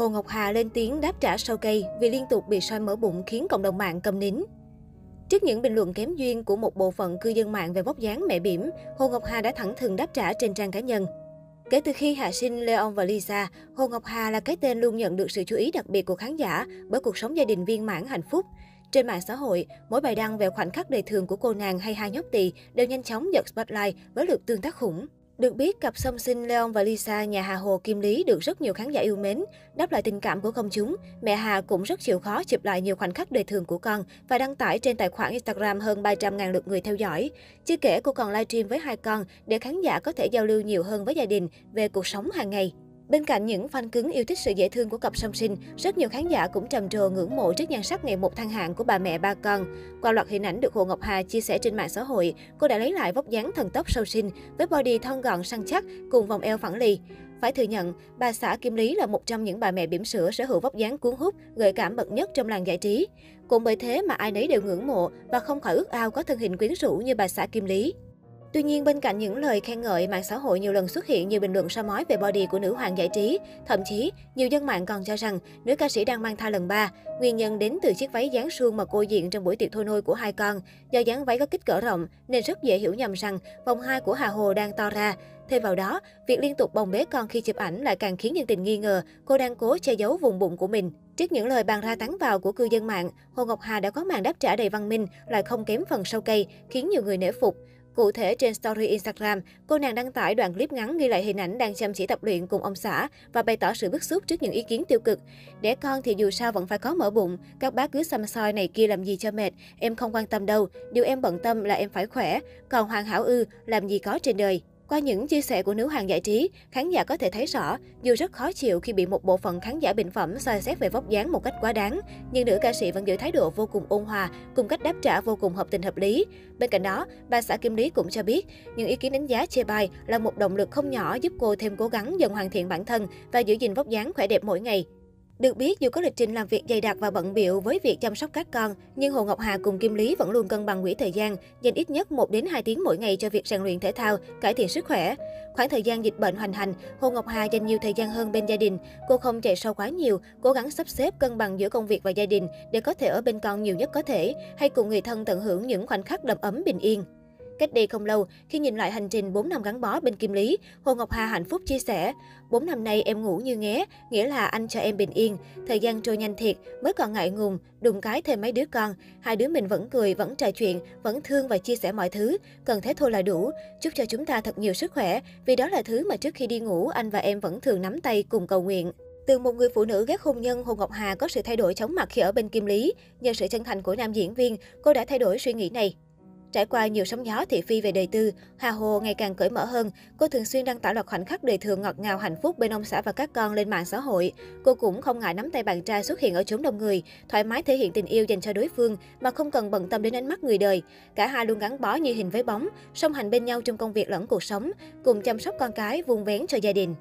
Hồ Ngọc Hà lên tiếng đáp trả sau cây vì liên tục bị soi mở bụng khiến cộng đồng mạng cầm nín. Trước những bình luận kém duyên của một bộ phận cư dân mạng về vóc dáng mẹ bỉm, Hồ Ngọc Hà đã thẳng thừng đáp trả trên trang cá nhân. Kể từ khi hạ sinh Leon và Lisa, Hồ Ngọc Hà là cái tên luôn nhận được sự chú ý đặc biệt của khán giả bởi cuộc sống gia đình viên mãn hạnh phúc. Trên mạng xã hội, mỗi bài đăng về khoảnh khắc đời thường của cô nàng hay hai nhóc tỳ đều nhanh chóng giật spotlight với lượt tương tác khủng. Được biết, cặp song sinh Leon và Lisa nhà Hà Hồ Kim Lý được rất nhiều khán giả yêu mến. Đáp lại tình cảm của công chúng, mẹ Hà cũng rất chịu khó chụp lại nhiều khoảnh khắc đời thường của con và đăng tải trên tài khoản Instagram hơn 300.000 lượt người theo dõi. Chưa kể cô còn livestream với hai con để khán giả có thể giao lưu nhiều hơn với gia đình về cuộc sống hàng ngày. Bên cạnh những fan cứng yêu thích sự dễ thương của cặp song sinh, rất nhiều khán giả cũng trầm trồ ngưỡng mộ trước nhan sắc ngày một thăng hạng của bà mẹ ba con. Qua loạt hình ảnh được Hồ Ngọc Hà chia sẻ trên mạng xã hội, cô đã lấy lại vóc dáng thần tốc sâu sinh với body thon gọn săn chắc cùng vòng eo phẳng lì. Phải thừa nhận, bà xã Kim Lý là một trong những bà mẹ bỉm sữa sở hữu vóc dáng cuốn hút, gợi cảm bậc nhất trong làng giải trí. Cũng bởi thế mà ai nấy đều ngưỡng mộ và không khỏi ước ao có thân hình quyến rũ như bà xã Kim Lý. Tuy nhiên, bên cạnh những lời khen ngợi, mạng xã hội nhiều lần xuất hiện nhiều bình luận soi mói về body của nữ hoàng giải trí. Thậm chí, nhiều dân mạng còn cho rằng nữ ca sĩ đang mang thai lần 3. Nguyên nhân đến từ chiếc váy dáng suông mà cô diện trong buổi tiệc thôi nôi của hai con. Do dáng váy có kích cỡ rộng nên rất dễ hiểu nhầm rằng vòng hai của Hà Hồ đang to ra. Thêm vào đó, việc liên tục bồng bế con khi chụp ảnh lại càng khiến nhân tình nghi ngờ cô đang cố che giấu vùng bụng của mình. Trước những lời bàn ra tán vào của cư dân mạng, Hồ Ngọc Hà đã có màn đáp trả đầy văn minh, lại không kém phần sâu cây, khiến nhiều người nể phục. Cụ thể trên story Instagram, cô nàng đăng tải đoạn clip ngắn ghi lại hình ảnh đang chăm chỉ tập luyện cùng ông xã và bày tỏ sự bức xúc trước những ý kiến tiêu cực. Đẻ con thì dù sao vẫn phải có mở bụng, các bác cứ xăm soi này kia làm gì cho mệt, em không quan tâm đâu, điều em bận tâm là em phải khỏe, còn hoàn hảo ư, làm gì có trên đời. Qua những chia sẻ của nữ hoàng giải trí, khán giả có thể thấy rõ, dù rất khó chịu khi bị một bộ phận khán giả bình phẩm soi xét về vóc dáng một cách quá đáng, nhưng nữ ca sĩ vẫn giữ thái độ vô cùng ôn hòa, cùng cách đáp trả vô cùng hợp tình hợp lý. Bên cạnh đó, bà xã Kim Lý cũng cho biết, những ý kiến đánh giá chê bai là một động lực không nhỏ giúp cô thêm cố gắng dần hoàn thiện bản thân và giữ gìn vóc dáng khỏe đẹp mỗi ngày. Được biết, dù có lịch trình làm việc dày đặc và bận biệu với việc chăm sóc các con, nhưng Hồ Ngọc Hà cùng Kim Lý vẫn luôn cân bằng quỹ thời gian, dành ít nhất 1 đến 2 tiếng mỗi ngày cho việc rèn luyện thể thao, cải thiện sức khỏe. Khoảng thời gian dịch bệnh hoành hành, Hồ Ngọc Hà dành nhiều thời gian hơn bên gia đình. Cô không chạy sâu quá nhiều, cố gắng sắp xếp cân bằng giữa công việc và gia đình để có thể ở bên con nhiều nhất có thể, hay cùng người thân tận hưởng những khoảnh khắc đầm ấm bình yên. Cách đây không lâu, khi nhìn lại hành trình 4 năm gắn bó bên Kim Lý, Hồ Ngọc Hà hạnh phúc chia sẻ, 4 năm nay em ngủ như nghé, nghĩa là anh cho em bình yên. Thời gian trôi nhanh thiệt, mới còn ngại ngùng, đùng cái thêm mấy đứa con. Hai đứa mình vẫn cười, vẫn trò chuyện, vẫn thương và chia sẻ mọi thứ. Cần thế thôi là đủ. Chúc cho chúng ta thật nhiều sức khỏe, vì đó là thứ mà trước khi đi ngủ, anh và em vẫn thường nắm tay cùng cầu nguyện. Từ một người phụ nữ ghét hôn nhân, Hồ Ngọc Hà có sự thay đổi chóng mặt khi ở bên Kim Lý. Nhờ sự chân thành của nam diễn viên, cô đã thay đổi suy nghĩ này. Trải qua nhiều sóng gió thị phi về đời tư, Hà Hồ ngày càng cởi mở hơn. Cô thường xuyên đăng tải loạt khoảnh khắc đời thường ngọt ngào hạnh phúc bên ông xã và các con lên mạng xã hội. Cô cũng không ngại nắm tay bạn trai xuất hiện ở chốn đông người, thoải mái thể hiện tình yêu dành cho đối phương mà không cần bận tâm đến ánh mắt người đời. Cả hai luôn gắn bó như hình với bóng, song hành bên nhau trong công việc lẫn cuộc sống, cùng chăm sóc con cái, vuông vén cho gia đình.